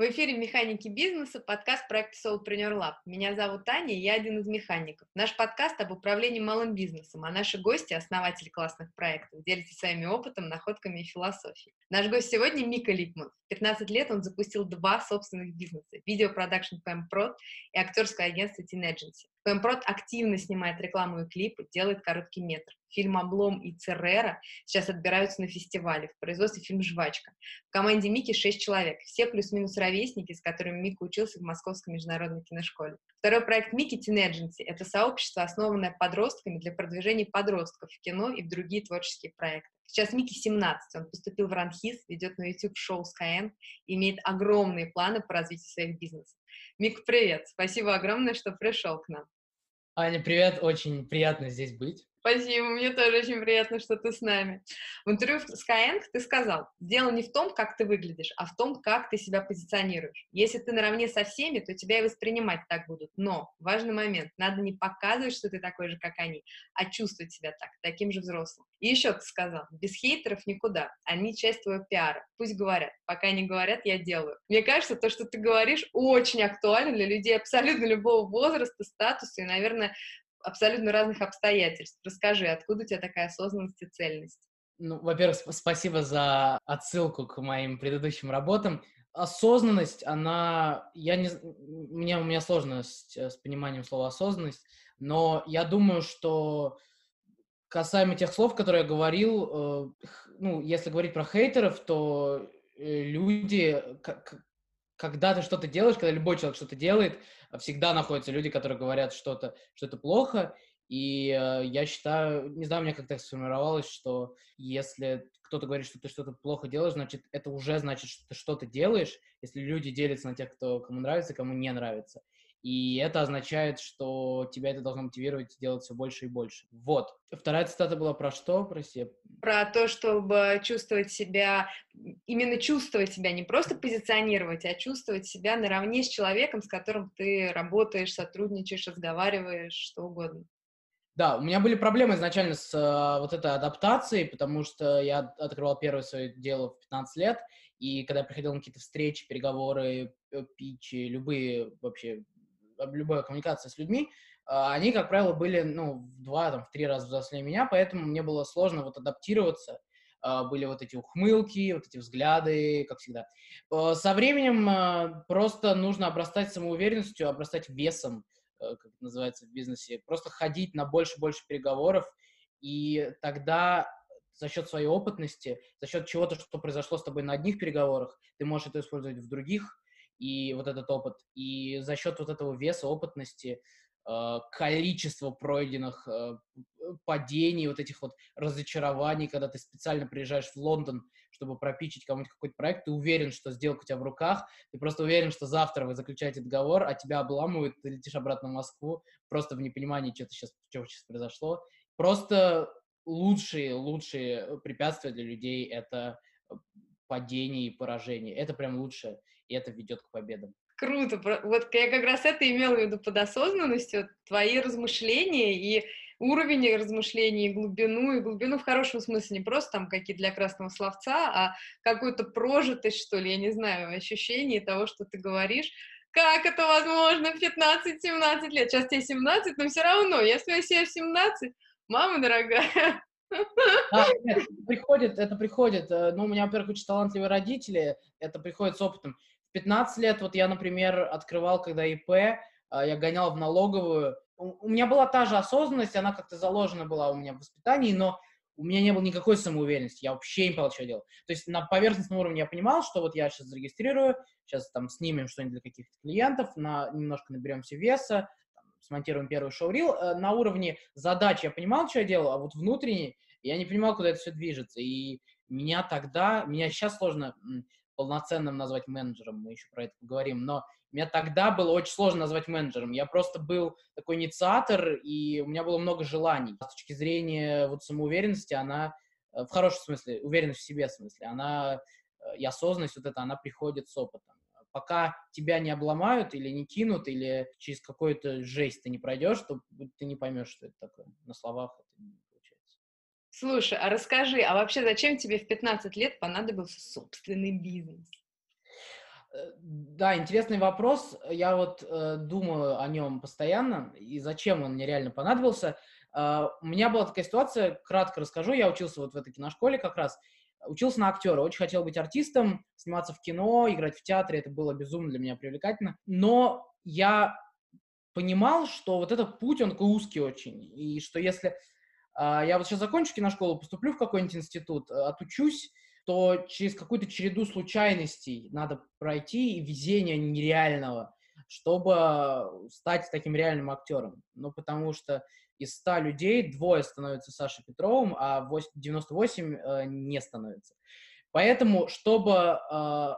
В эфире «Механики бизнеса» подкаст проекта Soulpreneur Lab. Меня зовут Таня, я один из механиков. Наш подкаст об управлении малым бизнесом, а наши гости – основатели классных проектов, делятся своими опытом, находками и философией. Наш гость сегодня Мика Ликман. В 15 лет он запустил два собственных бизнеса – видеопродакшн FamProd и актерское агентство Teen Agency. FamProd активно снимает рекламу и клипы, делает короткий метр. Фильм «Облом» и «Церера» сейчас отбираются на фестивале. В производстве фильм «Жвачка». В команде Мики шесть человек. Все плюс-минус ровесники, с которыми Мика учился в Московской международной киношколе. Второй проект Мики Agency — это сообщество, основанное подростками для продвижения подростков в кино и в другие творческие проекты. Сейчас Микки 17, он поступил в Ранхис, ведет на YouTube шоу Skyeng имеет огромные планы по развитию своих бизнесов. Мик, привет! Спасибо огромное, что пришел к нам. Аня, привет! Очень приятно здесь быть. Спасибо, мне тоже очень приятно, что ты с нами. В интервью в Skyeng ты сказал, дело не в том, как ты выглядишь, а в том, как ты себя позиционируешь. Если ты наравне со всеми, то тебя и воспринимать так будут. Но, важный момент, надо не показывать, что ты такой же, как они, а чувствовать себя так, таким же взрослым. И еще ты сказал, без хейтеров никуда, они часть твоего пиара. Пусть говорят, пока не говорят, я делаю. Мне кажется, то, что ты говоришь, очень актуально для людей абсолютно любого возраста, статуса и, наверное, абсолютно разных обстоятельств. Расскажи, откуда у тебя такая осознанность и цельность? Ну, во-первых, спасибо за отсылку к моим предыдущим работам. Осознанность, она, я не, мне, у меня сложность с пониманием слова осознанность, но я думаю, что касаемо тех слов, которые я говорил, э, ну, если говорить про хейтеров, то э, люди, когда ты что-то делаешь, когда любой человек что-то делает, всегда находятся люди, которые говорят что-то, что это плохо. И э, я считаю, не знаю, у меня как-то сформировалось, что если кто-то говорит, что ты что-то плохо делаешь, значит, это уже значит, что ты что-то делаешь, если люди делятся на тех, кто кому нравится, кому не нравится. И это означает, что тебя это должно мотивировать делать все больше и больше. Вот. Вторая цитата была про что, прости? Про то, чтобы чувствовать себя, именно чувствовать себя, не просто позиционировать, а чувствовать себя наравне с человеком, с которым ты работаешь, сотрудничаешь, разговариваешь, что угодно. Да, у меня были проблемы изначально с э, вот этой адаптацией, потому что я открывал первое свое дело в 15 лет, и когда я приходил на какие-то встречи, переговоры, э, питчи, любые вообще любая коммуникация с людьми, а, они, как правило, были, ну, в два, там, в три раза взрослее меня, поэтому мне было сложно вот адаптироваться, а, были вот эти ухмылки, вот эти взгляды, как всегда. А, со временем просто нужно обрастать самоуверенностью, обрастать весом, э, как это называется в бизнесе, просто ходить на больше-больше переговоров, и тогда за счет своей опытности, за счет чего-то, что произошло с тобой на одних переговорах, ты можешь это использовать в других, и вот этот опыт. И за счет вот этого веса, опытности, э, количества пройденных э, падений, вот этих вот разочарований, когда ты специально приезжаешь в Лондон, чтобы пропичить кому-нибудь какой-то проект, ты уверен, что сделка у тебя в руках, ты просто уверен, что завтра вы заключаете договор, а тебя обламывают, ты летишь обратно в Москву, просто в непонимании, что, сейчас, что сейчас произошло. Просто лучшие, лучшие препятствия для людей — это падение и поражение. Это прям лучшее и это ведет к победам. Круто. Вот я как раз это имела в виду под осознанностью, твои размышления и уровень размышлений, и глубину, и глубину в хорошем смысле, не просто там какие-то для красного словца, а какую-то прожитость, что ли, я не знаю, ощущение того, что ты говоришь, как это возможно в 15-17 лет? Сейчас тебе 17, но все равно, я себе в 17, мама дорогая, а, приходит, это приходит. Э, ну, у меня, во-первых, очень талантливые родители, это приходит с опытом. 15 лет, вот я, например, открывал, когда ИП, а, я гонял в налоговую. У меня была та же осознанность, она как-то заложена была у меня в воспитании, но у меня не было никакой самоуверенности, я вообще не понял, что делал. То есть на поверхностном уровне я понимал, что вот я сейчас зарегистрирую, сейчас там снимем что-нибудь для каких-то клиентов, на, немножко наберемся веса, там, смонтируем первый шоу-рил. Э, на уровне задач я понимал, что я делал, а вот внутренне я не понимал, куда это все движется. И меня тогда, меня сейчас сложно полноценным назвать менеджером, мы еще про это поговорим, но меня тогда было очень сложно назвать менеджером. Я просто был такой инициатор, и у меня было много желаний. С точки зрения вот самоуверенности, она э, в хорошем смысле, уверенность в себе в смысле, она э, и осознанность вот эта, она приходит с опытом. Пока тебя не обломают или не кинут, или через какую-то жесть ты не пройдешь, то ты не поймешь, что это такое. На словах это Слушай, а расскажи, а вообще зачем тебе в 15 лет понадобился собственный бизнес? Э, да, интересный вопрос. Я вот э, думаю о нем постоянно, и зачем он мне реально понадобился. Э, у меня была такая ситуация, кратко расскажу. Я учился вот в этой киношколе как раз, учился на актера, очень хотел быть артистом, сниматься в кино, играть в театре, это было безумно для меня привлекательно. Но я понимал, что вот этот путь, он такой узкий очень, и что если я вот сейчас закончу киношколу, поступлю в какой-нибудь институт, отучусь, то через какую-то череду случайностей надо пройти и везения нереального, чтобы стать таким реальным актером. Ну, потому что из 100 людей двое становятся Сашей Петровым, а 98 э, не становятся. Поэтому, чтобы э,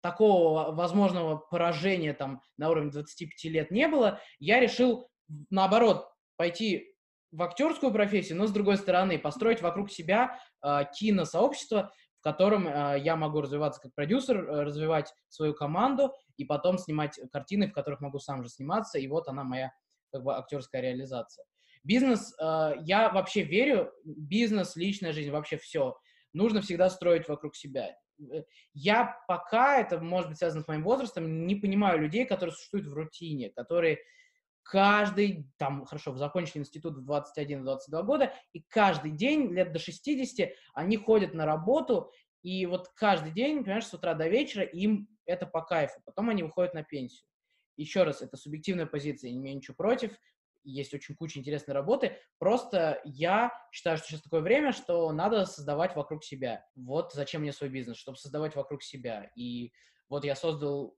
такого возможного поражения там на уровне 25 лет не было, я решил, наоборот, пойти в актерскую профессию, но с другой стороны, построить вокруг себя э, киносообщество, котором э, я могу развиваться как продюсер, э, развивать свою команду и потом снимать картины, в которых могу сам же сниматься, и вот она моя как бы актерская реализация. Бизнес, э, я вообще верю, бизнес, личная жизнь, вообще все нужно всегда строить вокруг себя. Э, я пока, это может быть связано с моим возрастом, не понимаю людей, которые существуют в рутине, которые каждый, там, хорошо, закончили институт в 21-22 года, и каждый день, лет до 60, они ходят на работу, и вот каждый день, понимаешь, с утра до вечера им это по кайфу, потом они выходят на пенсию. Еще раз, это субъективная позиция, не имею ничего против, есть очень куча интересной работы, просто я считаю, что сейчас такое время, что надо создавать вокруг себя. Вот зачем мне свой бизнес, чтобы создавать вокруг себя. И вот я создал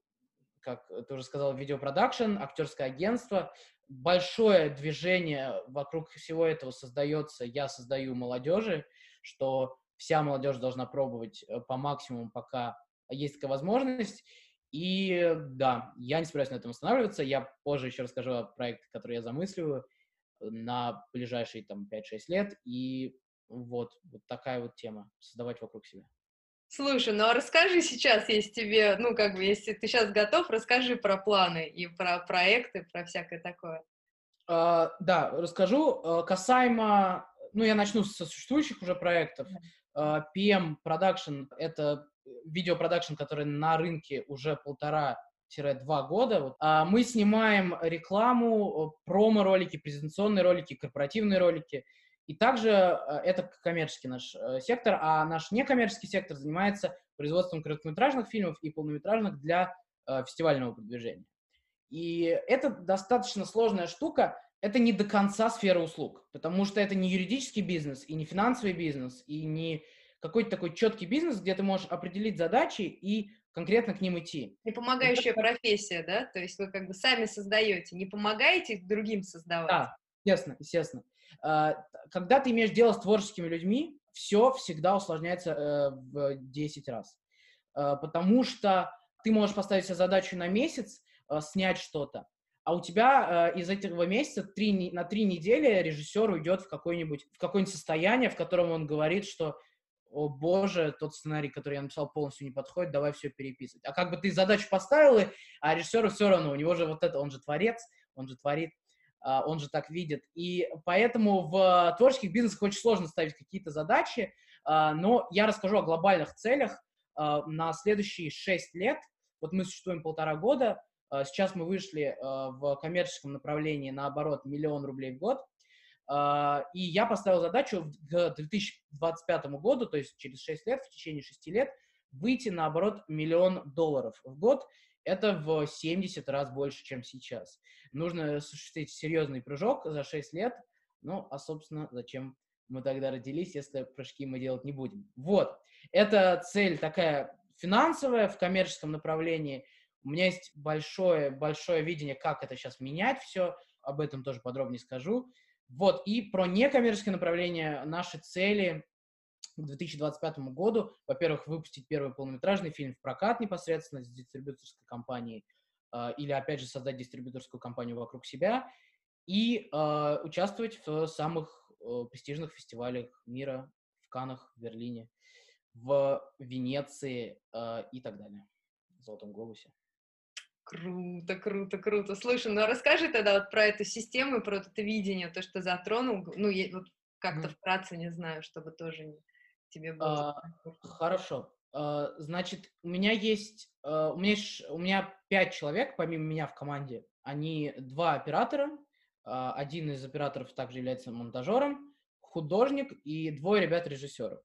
как ты уже сказал, видеопродакшн, актерское агентство. Большое движение вокруг всего этого создается, я создаю молодежи, что вся молодежь должна пробовать э, по максимуму, пока есть такая возможность. И да, я не собираюсь на этом останавливаться. Я позже еще расскажу о проекте, который я замысливаю на ближайшие там 5-6 лет. И вот, вот такая вот тема. Создавать вокруг себя. Слушай, ну а расскажи сейчас, если тебе, ну как бы, если ты сейчас готов, расскажи про планы и про проекты, про всякое такое. Uh, да, расскажу. Uh, касаемо, ну я начну со существующих уже проектов. Uh, PM Production — это видеопродакшн, который на рынке уже полтора-два года. Мы снимаем рекламу, промо-ролики, презентационные ролики, корпоративные ролики — и также э, это коммерческий наш э, сектор, а наш некоммерческий сектор занимается производством короткометражных фильмов и полнометражных для э, фестивального продвижения. И это достаточно сложная штука. Это не до конца сфера услуг, потому что это не юридический бизнес, и не финансовый бизнес, и не какой-то такой четкий бизнес, где ты можешь определить задачи и конкретно к ним идти. Не помогающая это... профессия, да? То есть вы как бы сами создаете, не помогаете другим создавать. Да, естественно, естественно. А, когда ты имеешь дело с творческими людьми, все всегда усложняется э, в 10 раз. А, потому что ты можешь поставить себе задачу на месяц, э, снять что-то, а у тебя э, из этого месяца три, на три недели режиссер уйдет в какое-нибудь в какое-нибудь состояние, в котором он говорит, что о боже, тот сценарий, который я написал, полностью не подходит, давай все переписывать. А как бы ты задачу поставил, а режиссеру все равно, у него же вот это, он же творец, он же творит, а, он же так видит. И поэтому в творческих бизнесах очень сложно ставить какие-то задачи, а, но я расскажу о глобальных целях а, на следующие шесть лет. Вот мы существуем полтора года, сейчас мы вышли в коммерческом направлении на оборот миллион рублей в год, и я поставил задачу к 2025 году, то есть через 6 лет, в течение 6 лет, выйти на оборот миллион долларов в год. Это в 70 раз больше, чем сейчас. Нужно осуществить серьезный прыжок за 6 лет. Ну, а, собственно, зачем мы тогда родились, если прыжки мы делать не будем? Вот. Это цель такая финансовая в коммерческом направлении. У меня есть большое, большое видение, как это сейчас менять все. Об этом тоже подробнее скажу. Вот. И про некоммерческое направление наши цели к 2025 году, во-первых, выпустить первый полнометражный фильм в прокат непосредственно с дистрибьюторской компанией, э, или, опять же, создать дистрибьюторскую компанию вокруг себя, и э, участвовать в самых э, престижных фестивалях мира, в Канах, в Берлине, в Венеции э, и так далее, в Золотом Глобусе. Круто, круто, круто. Слушай, ну а расскажи тогда вот про эту систему, про это видение, то, что затронул, ну, вот как-то вкратце, не знаю, чтобы тоже не тебе было? А, хорошо. Э, значит, у меня есть, э, у меня, у меня пять человек, помимо меня в команде. Они два оператора, э, один из операторов также является монтажером, художник и двое ребят режиссеров.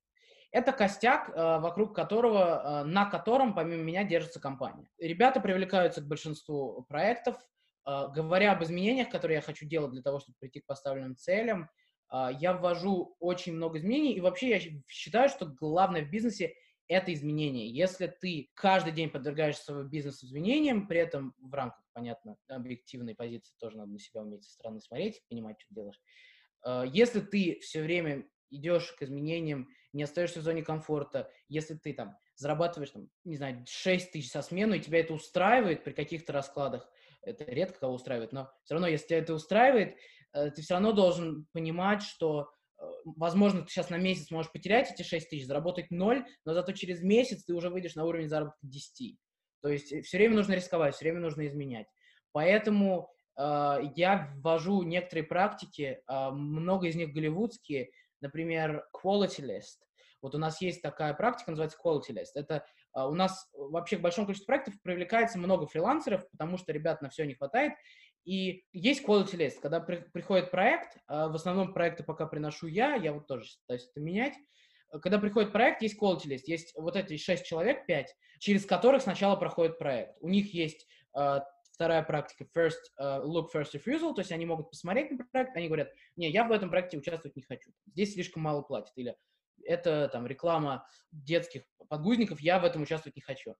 Это костяк, вокруг которого, на котором помимо меня держится компания. Ребята привлекаются к большинству проектов, говоря об изменениях, которые я хочу делать для того, чтобы прийти к поставленным целям. Я ввожу очень много изменений, и вообще я считаю, что главное в бизнесе это изменение. Если ты каждый день подвергаешь свой бизнес изменениям, при этом в рамках, понятно, объективной позиции тоже надо на себя уметь со стороны смотреть, понимать, что делаешь. Э, если ты все время идешь к изменениям, не остаешься в зоне комфорта, если ты там зарабатываешь, там, не знаю, 6 тысяч со смену, и тебя это устраивает при каких-то раскладах, это редко кого устраивает, но все равно, если тебя это устраивает, ты все равно должен понимать, что Э, возможно, ты сейчас на месяц можешь потерять эти 6 тысяч, заработать 0, но зато через месяц ты уже выйдешь на уровень заработка 10. То есть э, все время нужно рисковать, все время нужно изменять. Поэтому э, я ввожу некоторые практики, э, много из них голливудские, например, quality list. Вот у нас есть такая практика, называется quality list. Это э, у нас вообще в большом количестве проектов привлекается много фрилансеров, потому что ребят на все не хватает, и есть quality list, когда при, приходит проект, а в основном проекты пока приношу я, я вот тоже пытаюсь это менять. Когда приходит проект, есть quality list, есть вот эти шесть человек, пять, через которых сначала проходит проект. У них есть э, вторая практика first uh, look, first refusal, то есть они могут посмотреть на проект, они говорят, не, я в этом проекте участвовать не хочу, здесь слишком мало платят, или это там реклама детских подгузников, я в этом участвовать не хочу.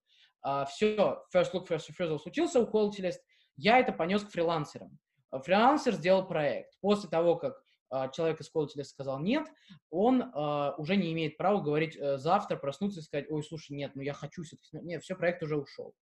Uh, все, first look, first refusal случился у quality list, я это понес к фрилансерам. А, фрилансер сделал проект. После того, как а, человек из колледжа сказал нет, он а, уже не имеет права говорить э, завтра, проснуться и сказать, ой, слушай, нет, ну я хочу все-таки... Нет, все, проект уже ушел.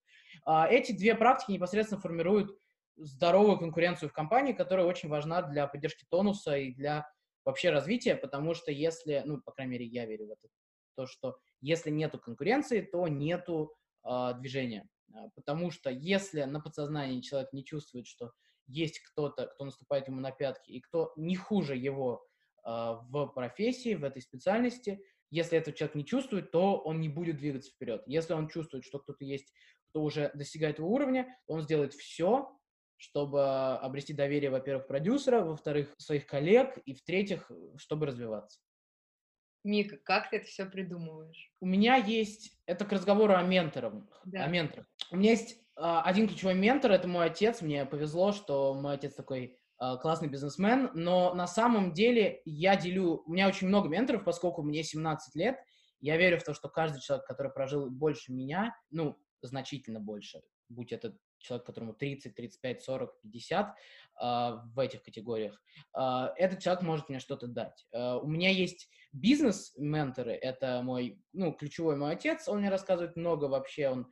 эти две практики непосредственно формируют здоровую конкуренцию в компании, которая очень важна для поддержки тонуса и для вообще развития, потому что если, ну, по крайней мере, я верю в это, то, что если нету конкуренции, то нету э, движения. А, потому что если на подсознании человек не чувствует, что есть кто-то, кто наступает ему на пятки, и кто не хуже его э, в профессии, в этой специальности, если этот человек не чувствует, то он не будет двигаться вперед. Если он чувствует, что кто-то есть, кто уже достигает его уровня, то он сделает все, чтобы обрести доверие, во-первых, продюсера, во-вторых, своих коллег, и в-третьих, чтобы развиваться. Мика, как ты это все придумываешь? У меня есть, это к разговору о менторах. Да. О менторах. У меня есть э, один ключевой ментор, это мой отец. Мне повезло, что мой отец такой э, классный бизнесмен, но на самом деле я делю, у меня очень много менторов, поскольку мне 17 лет, я верю в то, что каждый человек, который прожил больше меня, ну, значительно больше, будь это человек, которому 30, 35, 40, 50 э, в этих категориях, э, этот человек может мне что-то дать. Э, у меня есть бизнес-менторы, это мой, ну, ключевой мой отец, он мне рассказывает много вообще, он,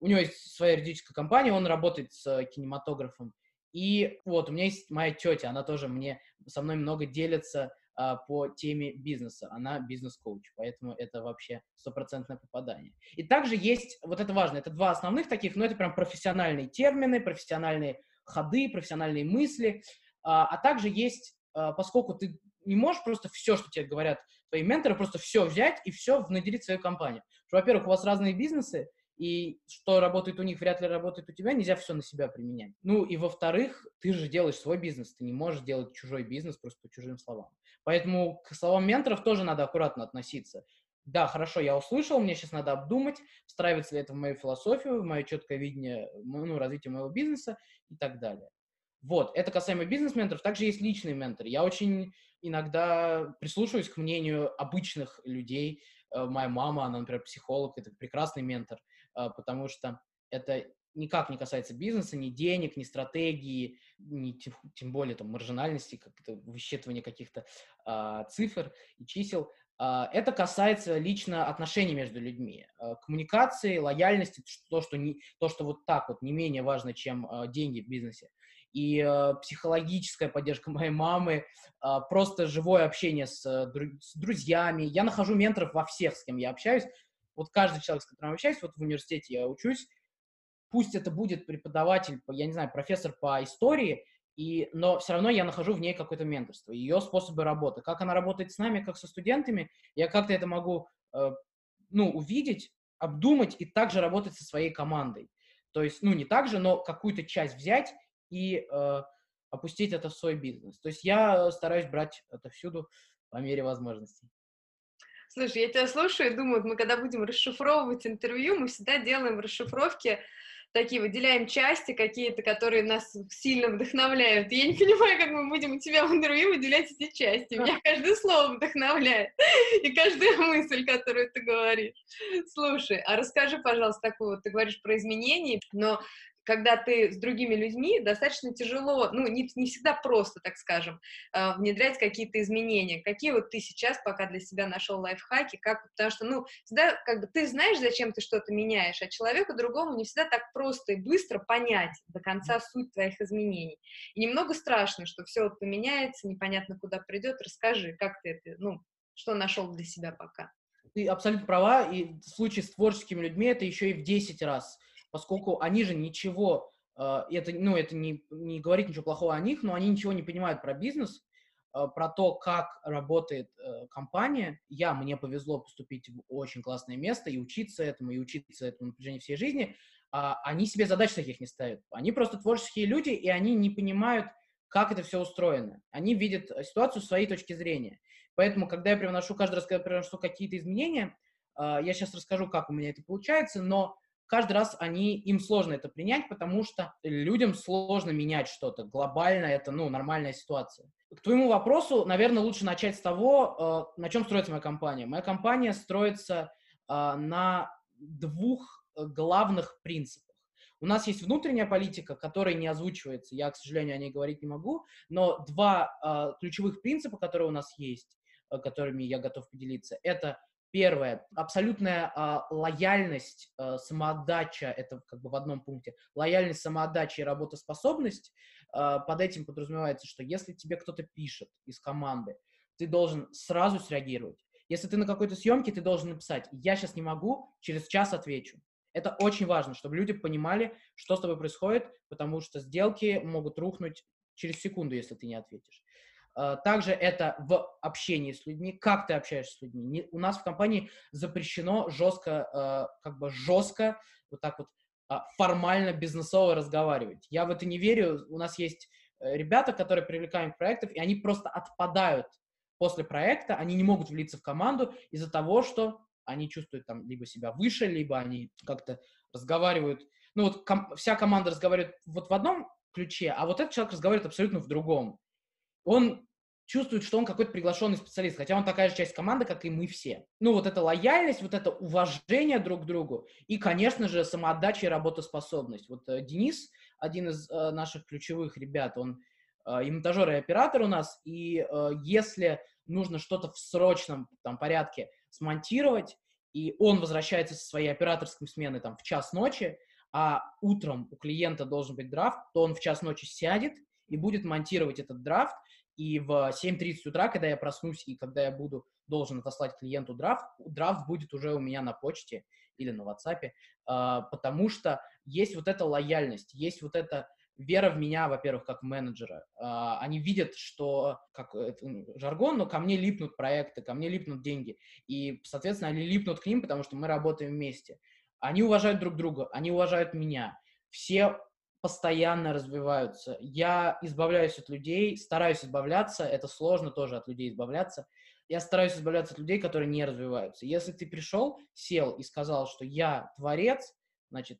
у него есть своя юридическая компания, он работает с кинематографом, и вот у меня есть моя тетя, она тоже мне со мной много делится а, по теме бизнеса. Она бизнес-коуч, поэтому это вообще стопроцентное попадание. И также есть, вот это важно, это два основных таких, но это прям профессиональные термины, профессиональные ходы, профессиональные мысли, а, а также есть, а, поскольку ты не можешь просто все, что тебе говорят твои менторы, просто все взять и все внедрить в свою компанию. Во-первых, у вас разные бизнесы, и что работает у них, вряд ли работает у тебя, нельзя все на себя применять. Ну и во-вторых, ты же делаешь свой бизнес, ты не можешь делать чужой бизнес просто по чужим словам. Поэтому к словам менторов тоже надо аккуратно относиться. Да, хорошо, я услышал, мне сейчас надо обдумать, встраивается ли это в мою философию, в мое четкое видение ну, развития моего бизнеса и так далее. Вот, это касаемо бизнес-менторов. Также есть личные менторы. Я очень иногда прислушиваюсь к мнению обычных людей. Э, моя мама, она, например, психолог, это прекрасный ментор. А, потому что это никак не касается бизнеса, ни денег, ни стратегии, ни тем более там маржинальности, как-то высчитывания каких-то а, цифр и чисел. А, это касается лично отношений между людьми, а, коммуникации, лояльности, то что, не, то, что вот так вот не менее важно, чем а, деньги в бизнесе. И психологическая поддержка моей мамы, просто живое общение с, с друзьями. Я нахожу менторов во всех, с кем я общаюсь, вот каждый человек, с которым я общаюсь, вот в университете я учусь, пусть это будет преподаватель, я не знаю, профессор по истории, и, но все равно я нахожу в ней какое-то менторство, ее способы работы. Как она работает с нами, как со студентами, я как-то это могу, э, ну, увидеть, обдумать и также работать со своей командой. То есть, ну, не так же, но какую-то часть взять и э, опустить это в свой бизнес. То есть я стараюсь брать это всюду по мере возможностей. Слушай, я тебя слушаю и думаю, мы когда будем расшифровывать интервью, мы всегда делаем расшифровки такие, выделяем части какие-то, которые нас сильно вдохновляют. я не понимаю, как мы будем у тебя в интервью выделять эти части. Меня каждое слово вдохновляет. И каждая мысль, которую ты говоришь. Слушай, а расскажи, пожалуйста, такую вот, ты говоришь про изменения, но когда ты с другими людьми, достаточно тяжело, ну, не, не всегда просто, так скажем, э, внедрять какие-то изменения. Какие вот ты сейчас пока для себя нашел лайфхаки, как, потому что, ну, всегда, как бы, ты знаешь, зачем ты что-то меняешь, а человеку другому не всегда так просто и быстро понять до конца суть твоих изменений. И немного страшно, что все вот поменяется, непонятно, куда придет. Расскажи, как ты это, ну, что нашел для себя пока? Ты абсолютно права, и в случае с творческими людьми это еще и в 10 раз поскольку они же ничего, э, это, ну, это не, не говорит ничего плохого о них, но они ничего не понимают про бизнес, э, про то, как работает э, компания. Я, мне повезло поступить в очень классное место и учиться этому, и учиться этому на протяжении всей жизни. А они себе задач таких не ставят. Они просто творческие люди, и они не понимают, как это все устроено. Они видят ситуацию с своей точки зрения. Поэтому, когда я привношу, каждый раз, когда я привношу какие-то изменения, я сейчас расскажу, как у меня это получается, но каждый раз они, им сложно это принять, потому что людям сложно менять что-то. Глобально это, ну, нормальная ситуация. К твоему вопросу, наверное, лучше начать с того, э, на чем строится моя компания. Моя компания строится э, на двух главных принципах. У нас есть внутренняя политика, которая не озвучивается, я, к сожалению, о ней говорить не могу, но два э, ключевых принципа, которые у нас есть, которыми я готов поделиться, это Первое, абсолютная а, лояльность, а, самоотдача, это как бы в одном пункте, лояльность, самоотдача и работоспособность. А, под этим подразумевается, что если тебе кто-то пишет из команды, ты должен сразу среагировать. Если ты на какой-то съемке, ты должен написать, я сейчас не могу, через час отвечу. Это очень важно, чтобы люди понимали, что с тобой происходит, потому что сделки могут рухнуть через секунду, если ты не ответишь. А, также это в общении с людьми, как ты общаешься с людьми. Не, у нас в компании запрещено жестко, э, как бы жестко, вот так вот э, формально, бизнесово разговаривать. Я в это не верю. У нас есть э, ребята, которые привлекаем проектов, и они просто отпадают после проекта, они не могут влиться в команду из-за того, что они чувствуют там либо себя выше, либо они как-то разговаривают. Ну вот ком- вся команда разговаривает вот в одном ключе, а вот этот человек разговаривает абсолютно в другом. Он чувствует, что он какой-то приглашенный специалист, хотя он такая же часть команды, как и мы все. Ну, вот эта лояльность, вот это уважение друг к другу и, конечно же, самоотдача и работоспособность. Вот э, Денис, один из э, наших ключевых ребят, он э, и монтажер, и оператор у нас, и э, если нужно что-то в срочном там, порядке смонтировать, и он возвращается со своей операторской смены там в час ночи, а утром у клиента должен быть драфт, то он в час ночи сядет и будет монтировать этот драфт, и в 7.30 утра, когда я проснусь и когда я буду должен отослать клиенту драфт, драфт будет уже у меня на почте или на WhatsApp, а, потому что есть вот эта лояльность, есть вот эта вера в меня, во-первых, как менеджера. А, они видят, что, как жаргон, но ко мне липнут проекты, ко мне липнут деньги. И, соответственно, они липнут к ним, потому что мы работаем вместе. Они уважают друг друга, они уважают меня. Все постоянно развиваются. Я избавляюсь от людей, стараюсь избавляться, это сложно тоже от людей избавляться. Я стараюсь избавляться от людей, которые не развиваются. Если ты пришел, сел и сказал, что я творец, значит,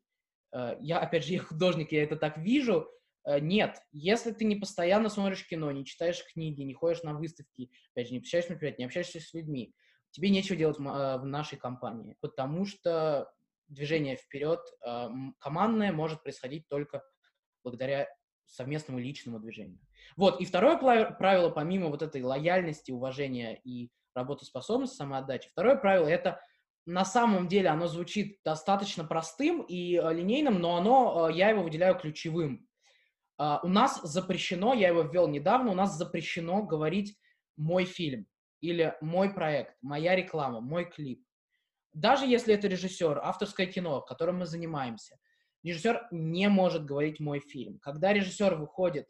э, я, опять же, я художник, я это так вижу, э, нет, если ты не постоянно смотришь кино, не читаешь книги, не ходишь на выставки, опять же, не посещаешь мероприятия, не общаешься с людьми, тебе нечего делать в э, нашей компании, потому что движение вперед э, командное может происходить только благодаря совместному личному движению. Вот, и второе правило, помимо вот этой лояльности, уважения и работоспособности, самоотдачи, второе правило — это на самом деле оно звучит достаточно простым и э, линейным, но оно, э, я его выделяю ключевым. У нас запрещено, я его ввел недавно, у нас запрещено говорить «мой фильм» или «мой проект», «моя реклама», «мой клип». Даже если это режиссер, авторское кино, которым мы занимаемся, режиссер не может говорить «мой фильм». Когда режиссер выходит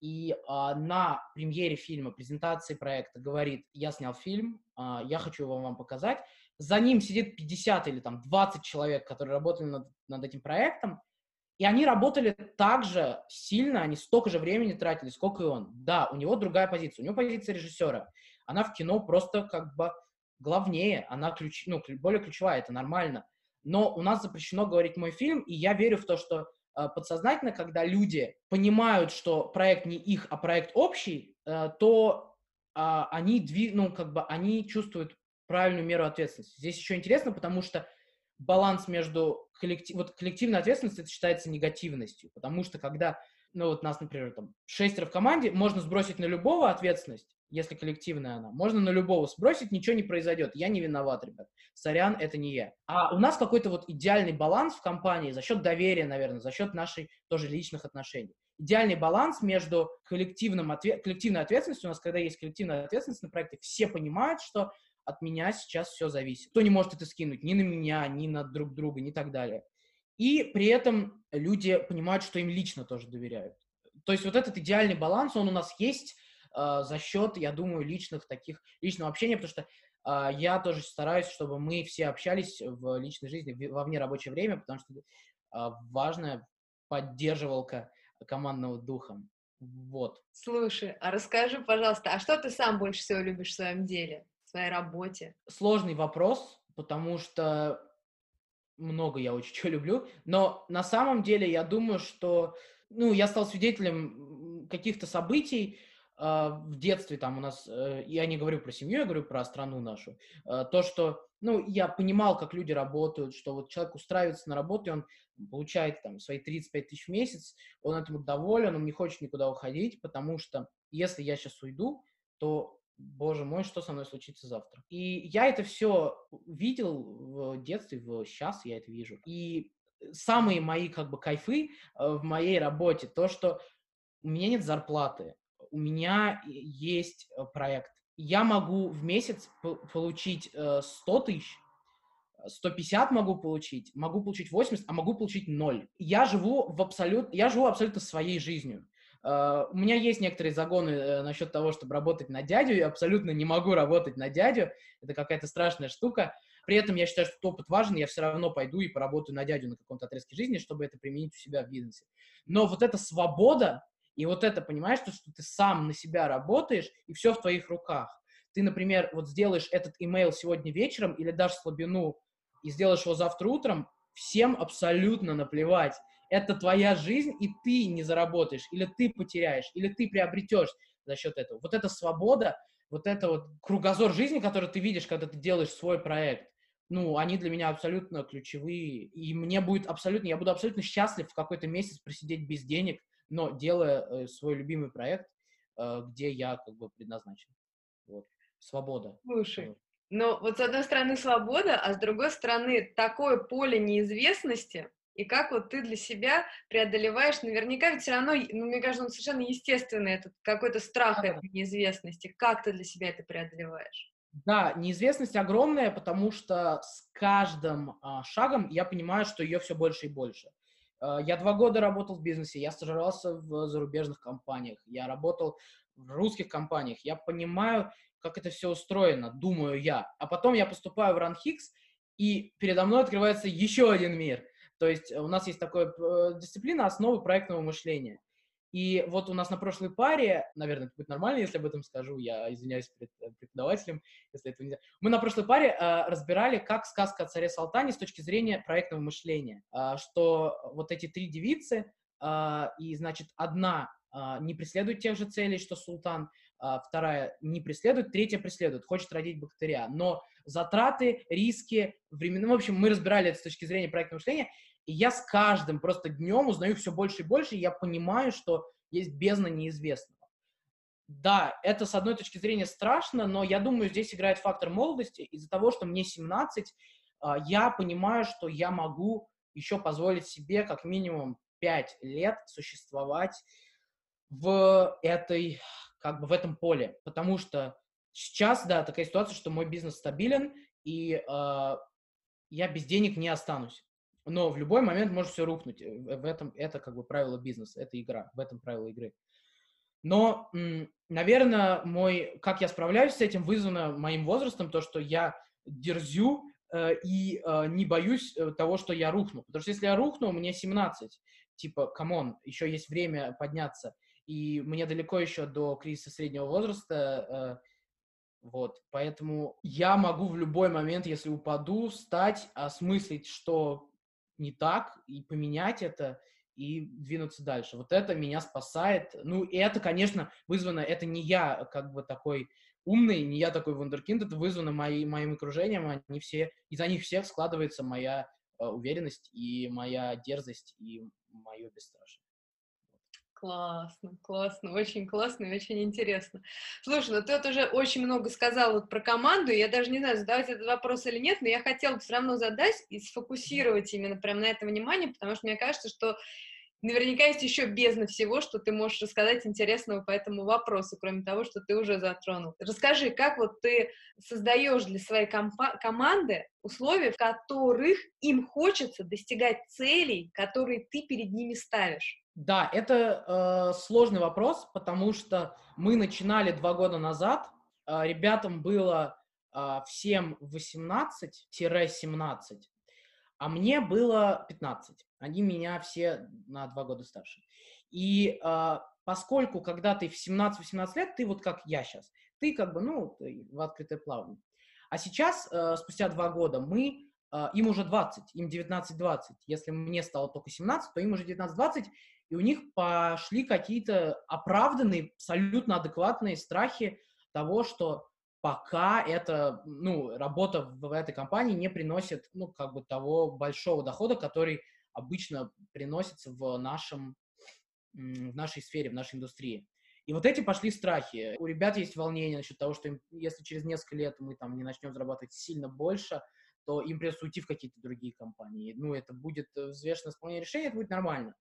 и а, на премьере фильма, презентации проекта говорит, я снял фильм, а, я хочу его вам показать. За ним сидит 50 или там 20 человек, которые работали над, над этим проектом, и они работали так же сильно, они столько же времени тратили, сколько и он. Да, у него другая позиция, у него позиция режиссера. Она в кино просто как бы главнее, она ключ, ну, более ключевая, это нормально. Но у нас запрещено говорить мой фильм, и я верю в то, что э, подсознательно, когда люди понимают, что проект не их, а проект общий, э, то э, они, дви, ну, как бы, они чувствуют правильную меру ответственности. Здесь еще интересно, потому что баланс между коллектив... Вот коллективной ответственностью это считается негативностью, потому что когда, ну вот нас, например, там шестеро в команде, можно сбросить на любого ответственность, если коллективная она. Можно на любого сбросить, ничего не произойдет. Я не виноват, ребят. Сорян, это не я. А у нас какой-то вот идеальный баланс в компании за счет доверия, наверное, за счет нашей тоже личных отношений. Идеальный баланс между коллективным ответ... коллективной ответственностью. У нас, когда есть коллективная ответственность на проекте, все понимают, что от меня сейчас все зависит. Кто не может это скинуть ни на меня, ни на друг друга, ни так далее. И при этом люди понимают, что им лично тоже доверяют. То есть вот этот идеальный баланс, он у нас есть э, за счет, я думаю, личных таких, личного общения, потому что э, я тоже стараюсь, чтобы мы все общались в личной жизни во вне рабочее время, потому что э, важная поддерживалка командного духа. Вот. Слушай, а расскажи, пожалуйста, а что ты сам больше всего любишь в своем деле? своей работе? Сложный вопрос, потому что много я очень чего люблю, но на самом деле я думаю, что ну, я стал свидетелем каких-то событий в детстве, там у нас, э, я не говорю про семью, я говорю про страну нашу, э, то, что, ну, я понимал, как люди работают, что вот человек устраивается на работу, и он получает там свои 35 тысяч в месяц, он этому доволен, он не хочет никуда уходить, потому что если я сейчас уйду, то боже мой, что со мной случится завтра. И я это все видел в детстве, в сейчас я это вижу. И самые мои как бы кайфы э, в моей работе, то, что у меня нет зарплаты, у меня есть э, проект. Я могу в месяц получить 100 э, тысяч, 150 могу получить, могу получить 80, а могу получить 0. Я живу в абсолют, я живу абсолютно своей жизнью. У меня есть некоторые загоны насчет того, чтобы работать на дядю. Я абсолютно не могу работать на дядю. Это какая-то страшная штука. При этом я считаю, что опыт важен. Я все равно пойду и поработаю на дядю на каком-то отрезке жизни, чтобы это применить у себя в бизнесе. Но вот эта свобода и вот это, понимаешь, то, что ты сам на себя работаешь, и все в твоих руках. Ты, например, вот сделаешь этот имейл сегодня вечером или дашь слабину и сделаешь его завтра утром, всем абсолютно наплевать это твоя жизнь, и ты не заработаешь, или ты потеряешь, или ты приобретешь за счет этого. Вот эта свобода, вот это вот кругозор жизни, который ты видишь, когда ты делаешь свой проект, ну, они для меня абсолютно ключевые. И мне будет абсолютно, я буду абсолютно счастлив в какой-то месяц просидеть без денег, но делая э, свой любимый проект, э, где я как бы предназначен. Вот. Свобода. Слушай, но вот с одной стороны свобода, а с другой стороны такое поле неизвестности, и как вот ты для себя преодолеваешь, наверняка ведь все равно, ну, мне кажется, он совершенно естественный, этот какой-то страх да. этой неизвестности. Как ты для себя это преодолеваешь? Да, неизвестность огромная, потому что с каждым а, шагом я понимаю, что ее все больше и больше. А, я два года работал в бизнесе, я стажировался в зарубежных компаниях, я работал в русских компаниях, я понимаю, как это все устроено, думаю я. А потом я поступаю в RunHix, и передо мной открывается еще один мир – то есть у нас есть такая э, дисциплина основы проектного мышления. И вот у нас на прошлой паре, наверное, это будет нормально, если об этом скажу, я извиняюсь перед э, преподавателем, если это нельзя. Мы на прошлой паре э, разбирали, как сказка о царе Салтане с точки зрения проектного мышления, э, что вот эти три девицы, э, и, значит, одна э, не преследует тех же целей, что султан, э, вторая не преследует, третья преследует, хочет родить бактерия, но затраты, риски, времена. В общем, мы разбирали это с точки зрения проектного мышления, и я с каждым просто днем узнаю все больше и больше, и я понимаю, что есть бездна неизвестного. Да, это с одной точки зрения страшно, но я думаю, здесь играет фактор молодости. Из-за того, что мне 17, а, я понимаю, что я могу еще позволить себе как минимум 5 лет существовать в этой, как бы в этом поле, потому что Сейчас, да, такая ситуация, что мой бизнес стабилен, и э, я без денег не останусь. Но в любой момент может все рухнуть. Э, в этом это как бы правило бизнеса, это игра, в этом правило игры. Но, наверное, мой, как я справляюсь с этим, вызвано моим возрастом, то, что я дерзю э, и э, не боюсь э, того, что я рухну. Потому что если я рухну, мне 17, типа, come on, еще есть время подняться, и мне далеко еще до кризиса среднего возраста, э, вот, поэтому я могу в любой момент, если упаду, встать, осмыслить, что не так, и поменять это, и двинуться дальше. Вот это меня спасает. Ну, и это, конечно, вызвано, это не я как бы такой умный, не я такой вундеркинд, это вызвано мои, моим окружением, они все, из-за них всех складывается моя э, уверенность и моя дерзость и мое бесстрашие. Классно, классно, очень классно и очень интересно. Слушай, ну ты вот уже очень много сказал вот про команду, я даже не знаю, задавать этот вопрос или нет, но я хотела бы все равно задать и сфокусировать именно прямо на это внимание, потому что мне кажется, что наверняка есть еще бездна всего, что ты можешь рассказать интересного по этому вопросу, кроме того, что ты уже затронул. Расскажи, как вот ты создаешь для своей команды условия, в которых им хочется достигать целей, которые ты перед ними ставишь? Да, это э, сложный вопрос, потому что мы начинали два года назад, э, ребятам было э, всем 18-17, а мне было 15. Они меня все на два года старше. И э, поскольку, когда ты в 17-18 лет, ты вот как я сейчас, ты как бы, ну, в открытое плавание. А сейчас, э, спустя два года, мы, э, им уже 20, им 19-20. Если мне стало только 17, то им уже 19-20, и у них пошли какие-то оправданные, абсолютно адекватные страхи того, что пока эта, ну, работа в этой компании не приносит, ну, как бы того большого дохода, который обычно приносится в нашем, в нашей сфере, в нашей индустрии. И вот эти пошли страхи. У ребят есть волнение насчет того, что им, если через несколько лет мы там не начнем зарабатывать сильно больше, то им придется уйти в какие-то другие компании. Ну, это будет взвешенное исполнение решения, это будет нормально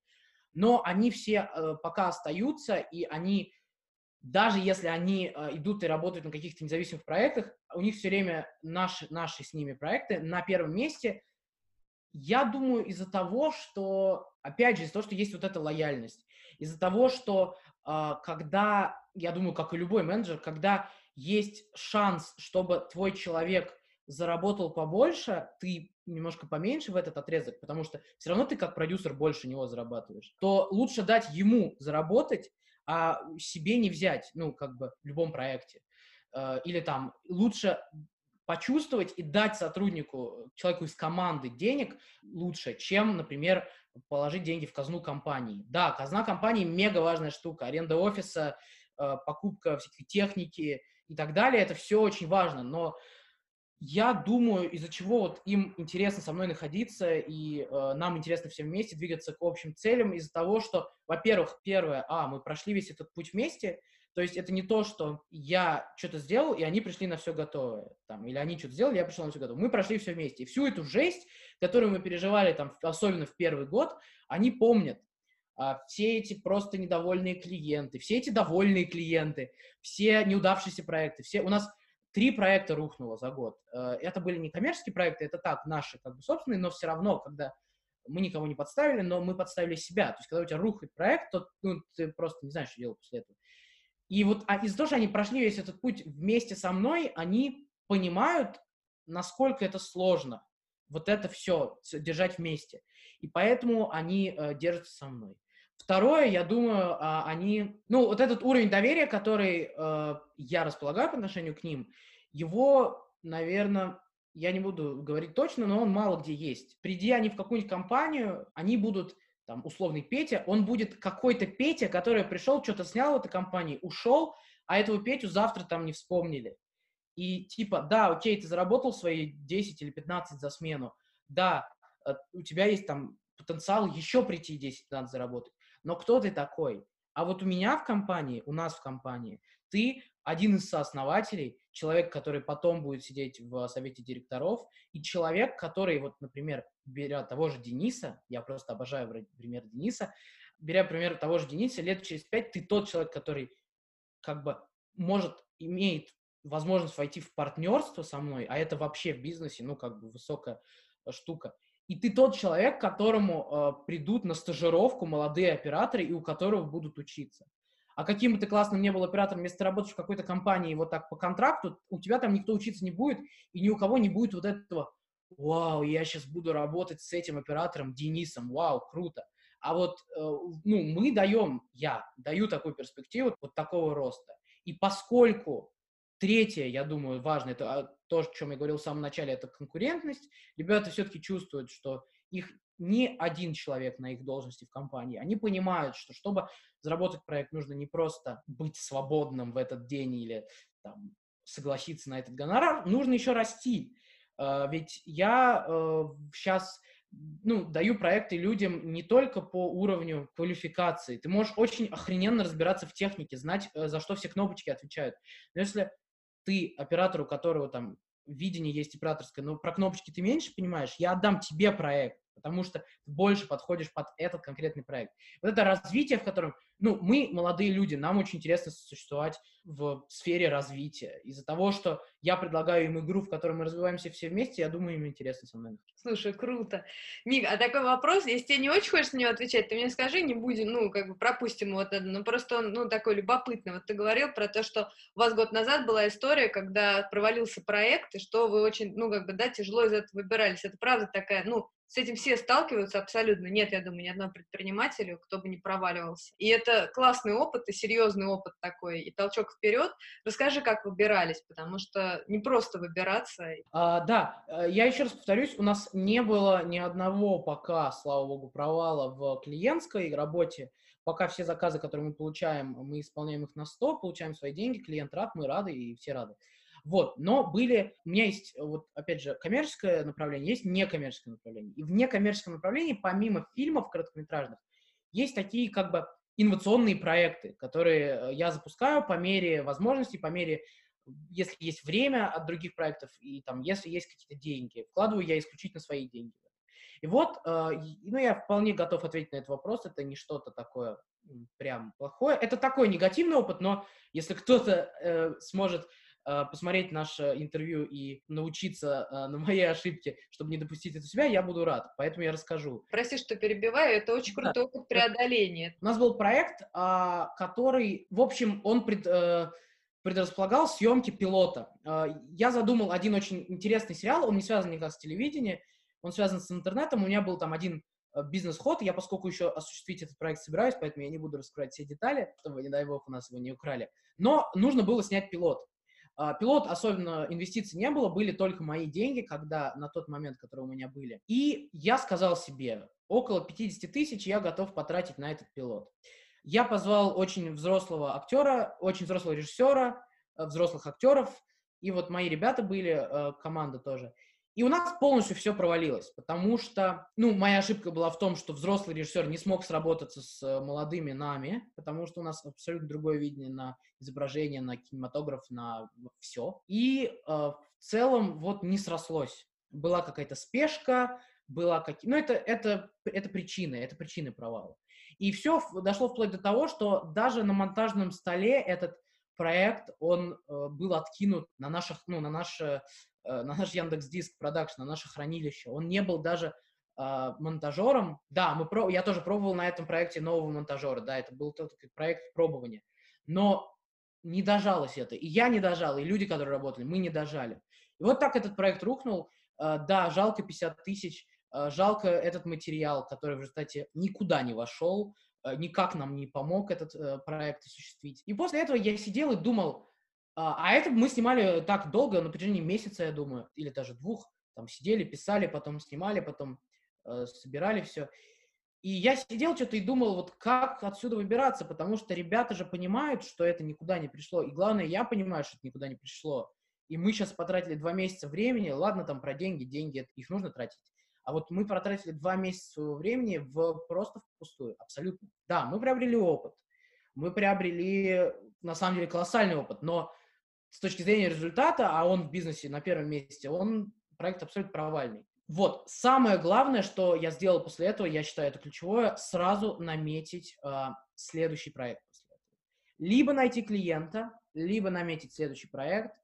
но они все э, пока остаются, и они, даже если они э, идут и работают на каких-то независимых проектах, у них все время наши, наши с ними проекты на первом месте. Я думаю, из-за того, что, опять же, из-за того, что есть вот эта лояльность, из-за того, что э, когда, я думаю, как и любой менеджер, когда есть шанс, чтобы твой человек заработал побольше, ты немножко поменьше в этот отрезок, потому что все равно ты как продюсер больше него зарабатываешь, то лучше дать ему заработать, а себе не взять, ну, как бы в любом проекте. Э, или там лучше почувствовать и дать сотруднику, человеку из команды денег лучше, чем, например, положить деньги в казну компании. Да, казна компании мега важная штука, аренда офиса, э, покупка всякой техники и так далее, это все очень важно, но я думаю, из-за чего вот им интересно со мной находиться, и э, нам интересно всем вместе двигаться к общим целям, из-за того, что, во-первых, первое, а, мы прошли весь этот путь вместе, то есть это не то, что я что-то сделал, и они пришли на все готовое, там, или они что-то сделали, я пришел на все готовое. Мы прошли все вместе. И всю эту жесть, которую мы переживали, там, особенно в первый год, они помнят. А, все эти просто недовольные клиенты, все эти довольные клиенты, все неудавшиеся проекты, все... У нас Три проекта рухнуло за год. Э, это были не коммерческие проекты, это так, наши как бы собственные, но все равно, когда мы никого не подставили, но мы подставили себя. То есть, когда у тебя рухает проект, то ну, ты просто не знаешь, что делать после этого. И вот а из-за того, что они прошли весь этот путь вместе со мной, они понимают, насколько это сложно вот это все держать вместе. И поэтому они э, держатся со мной. Второе, я думаю, а, они, ну, вот этот уровень доверия, который э, я располагаю по отношению к ним, его, наверное, я не буду говорить точно, но он мало где есть. Придя они в какую-нибудь компанию, они будут, там, условный Петя, он будет какой-то Петя, который пришел, что-то снял в этой компании, ушел, а этого Петю завтра там не вспомнили. И типа, да, окей, ты заработал свои 10 или 15 за смену, да, э, у тебя есть там потенциал еще прийти 10-15 заработать но кто ты такой? А вот у меня в компании, у нас в компании, ты один из сооснователей, человек, который потом будет сидеть в совете директоров, и человек, который, вот, например, беря того же Дениса, я просто обожаю пример Дениса, беря пример того же Дениса, лет через пять ты тот человек, который как бы может, имеет возможность войти в партнерство со мной, а это вообще в бизнесе, ну, как бы высокая штука и ты тот человек, которому э, придут на стажировку молодые операторы и у которого будут учиться. А каким бы ты классным не был оператором, если ты работаешь в какой-то компании вот так по контракту, у тебя там никто учиться не будет, и ни у кого не будет вот этого «Вау, я сейчас буду работать с этим оператором Денисом, вау, круто». А вот, э, ну, мы даем, я даю такую перспективу вот такого роста. И поскольку третье, я думаю, важно, это а, то, о чем я говорил в самом начале, это конкурентность, ребята все-таки чувствуют, что их не один человек на их должности в компании. Они понимают, что чтобы заработать проект, нужно не просто быть свободным в этот день или там, согласиться на этот гонорар, нужно еще расти. А, ведь я сейчас э, ну, даю проекты людям не только по уровню квалификации. Ты можешь очень охрененно разбираться в технике, знать, э, за что все кнопочки отвечают. Но если ты оператор, у которого там видение есть операторское, но про кнопочки ты меньше понимаешь, я отдам тебе проект, потому что ты больше подходишь под этот конкретный проект. Вот это развитие, в котором, ну, мы, молодые люди, нам очень интересно существовать в сфере развития. Из-за того, что я предлагаю им игру, в которой мы развиваемся все вместе, я думаю, им интересно со мной. Слушай, круто. Миг, а такой вопрос, если тебе не очень хочешь на него отвечать, ты мне скажи, не будем, ну, как бы пропустим вот это, ну, просто он, ну, такой любопытный. Вот ты говорил про то, что у вас год назад была история, когда провалился проект, и что вы очень, ну, как бы, да, тяжело из этого выбирались. Это правда такая, ну, с этим все сталкиваются абсолютно. Нет, я думаю, ни одного предпринимателя, кто бы не проваливался. И это классный опыт и серьезный опыт такой, и толчок вперед. Расскажи, как выбирались, потому что не просто выбираться. А, да, э, я еще раз повторюсь, у нас не было ни одного пока, слава богу, провала в клиентской работе. Пока все заказы, которые мы получаем, мы исполняем их на 100, получаем свои деньги, клиент рад, мы рады и все рады. Вот, но были, у меня есть, вот, опять же, коммерческое направление, есть некоммерческое направление. И в некоммерческом направлении, помимо фильмов короткометражных, есть такие, как бы, инновационные проекты, которые э, я запускаю по мере возможностей, по мере, если есть время от других проектов, и там, если есть какие-то деньги. Вкладываю я исключительно свои деньги. И вот, э, ну, я вполне готов ответить на этот вопрос. Это не что-то такое прям плохое. Это такой негативный опыт, но если кто-то э, сможет Э, посмотреть наше интервью и научиться э, на моей ошибке, чтобы не допустить это себя, я буду рад. Поэтому я расскажу. Прости, что перебиваю, это очень крутой да. опыт преодоления. У нас был проект, а, который, в общем, он пред, э, предрасполагал съемки пилота. Я задумал один очень интересный сериал, он не связан никак с телевидением, он связан с интернетом. У меня был там один бизнес-ход. Я, поскольку еще осуществить этот проект собираюсь, поэтому я не буду раскрывать все детали, чтобы, не дай бог, у нас его не украли. Но нужно было снять пилот. А, пилот, особенно инвестиций не было, были только мои деньги, когда на тот момент, которые у меня были. И я сказал себе, около 50 тысяч я готов потратить на этот пилот. Я позвал очень взрослого актера, очень взрослого режиссера, э, взрослых актеров, и вот мои ребята были, э, команда тоже. И у нас полностью все провалилось, потому что, ну, моя ошибка была в том, что взрослый режиссер не смог сработаться с э, молодыми нами, потому что у нас абсолютно другое видение на изображение, на кинематограф, на все. И э, в целом вот не срослось. Была какая-то спешка, была какие... Ну, это, это, это причины, это причины провала. И все дошло вплоть до того, что даже на монтажном столе этот проект, он э, был откинут на наших, ну, на наше на наш Яндекс Диск Production, на наше хранилище. Он не был даже э, монтажером. Да, мы про... я тоже пробовал на этом проекте нового монтажера, да, это был тот проект пробования. Но не дожалось это. И я не дожал, и люди, которые работали, мы не дожали. И вот так этот проект рухнул. Э, да, жалко 50 тысяч, э, жалко этот материал, который в результате никуда не вошел, э, никак нам не помог этот э, проект осуществить. И после этого я сидел и думал, а, а это мы снимали так долго, на протяжении месяца, я думаю, или даже двух. Там сидели, писали, потом снимали, потом э, собирали все. И я сидел что-то и думал, вот как отсюда выбираться, потому что ребята же понимают, что это никуда не пришло. И главное, я понимаю, что это никуда не пришло. И мы сейчас потратили два месяца времени, ладно, там про деньги, деньги, их нужно тратить. А вот мы потратили два месяца своего времени в просто впустую, абсолютно. Да, мы приобрели опыт, мы приобрели, на самом деле, колоссальный опыт, но с точки зрения результата, а он в бизнесе на первом месте, он проект абсолютно провальный. Вот, самое главное, что я сделал после этого, я считаю это ключевое, сразу наметить э, следующий проект после этого. Либо найти клиента, либо наметить следующий проект,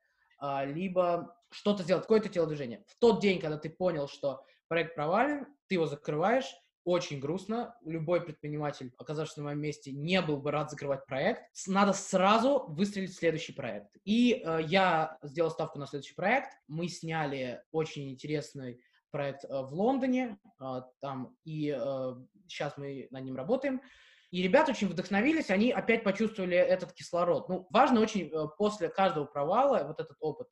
э, либо что-то сделать, какое-то телодвижение. В тот день, когда ты понял, что проект провален, ты его закрываешь, очень грустно. Любой предприниматель, оказавшись на моем месте, не был бы рад закрывать проект. Надо сразу выстрелить в следующий проект. И э, я сделал ставку на следующий проект. Мы сняли очень интересный проект э, в Лондоне, э, там, и э, сейчас мы над ним работаем. И ребята очень вдохновились, они опять почувствовали этот кислород. Ну, важно очень после каждого провала вот этот опыт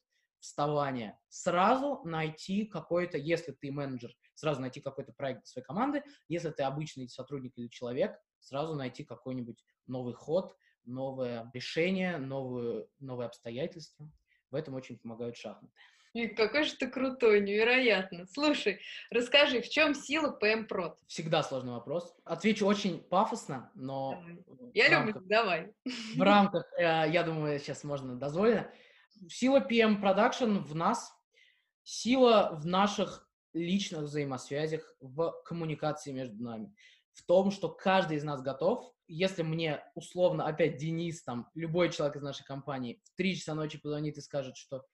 вставания сразу найти какой-то, если ты менеджер, сразу найти какой-то проект для своей команды, если ты обычный сотрудник или человек, сразу найти какой-нибудь новый ход, новое решение, новые, новые обстоятельства. В этом очень помогают шахматы. Какой же ты крутой, невероятно. Слушай, расскажи, в чем сила ПМ Прот? Всегда сложный вопрос. Отвечу очень пафосно, но... Давай. Я рамках, люблю, давай. В рамках, э, я думаю, сейчас можно дозволено. Сила PM Production в нас, сила в наших личных взаимосвязях, в коммуникации между нами, в том, что каждый из нас готов. Если мне условно опять Денис, там, любой человек из нашей компании в 3 часа ночи позвонит и скажет, что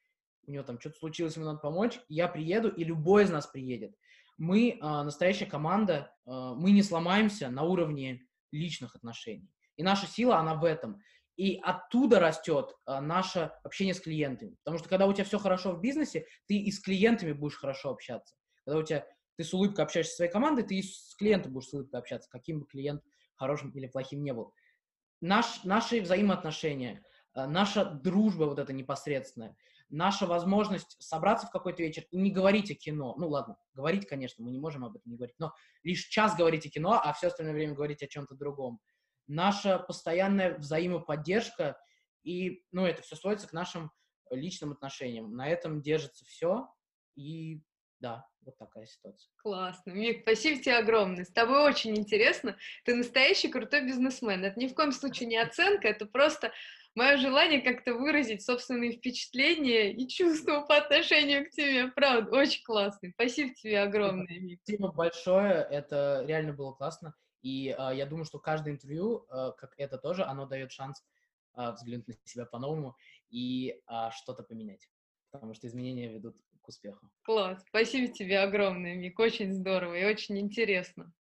у него там что-то случилось, ему надо помочь, я приеду, и любой из нас приедет. Мы э, настоящая команда, э, мы не сломаемся на уровне личных отношений. И наша сила, она в этом. И оттуда растет э, наше общение с клиентами. Потому что когда у тебя все хорошо в бизнесе, ты и с клиентами будешь хорошо общаться. Когда у тебя ты с улыбкой общаешься со своей командой, ты и с клиентом будешь с улыбкой общаться, каким бы клиент хорошим или плохим не был. Наш, наши взаимоотношения, наша дружба вот эта непосредственная, наша возможность собраться в какой-то вечер и не говорить о кино. Ну ладно, говорить, конечно, мы не можем об этом не говорить, но лишь час говорить о кино, а все остальное время говорить о чем-то другом. Наша постоянная взаимоподдержка и, ну, это все сводится к нашим личным отношениям. На этом держится все, и да, вот такая ситуация. Классно. Мик, спасибо тебе огромное. С тобой очень интересно. Ты настоящий крутой бизнесмен. Это ни в коем случае не оценка, это просто мое желание как-то выразить собственные впечатления и чувства по отношению к тебе. Правда, очень классно. Спасибо тебе огромное, Мик. Спасибо большое. Это реально было классно. И э, я думаю, что каждое интервью, э, как это тоже, оно дает шанс э, взглянуть на себя по-новому и э, что-то поменять. Потому что изменения ведут к успеху. Класс. Спасибо тебе огромное, Мик. Очень здорово и очень интересно.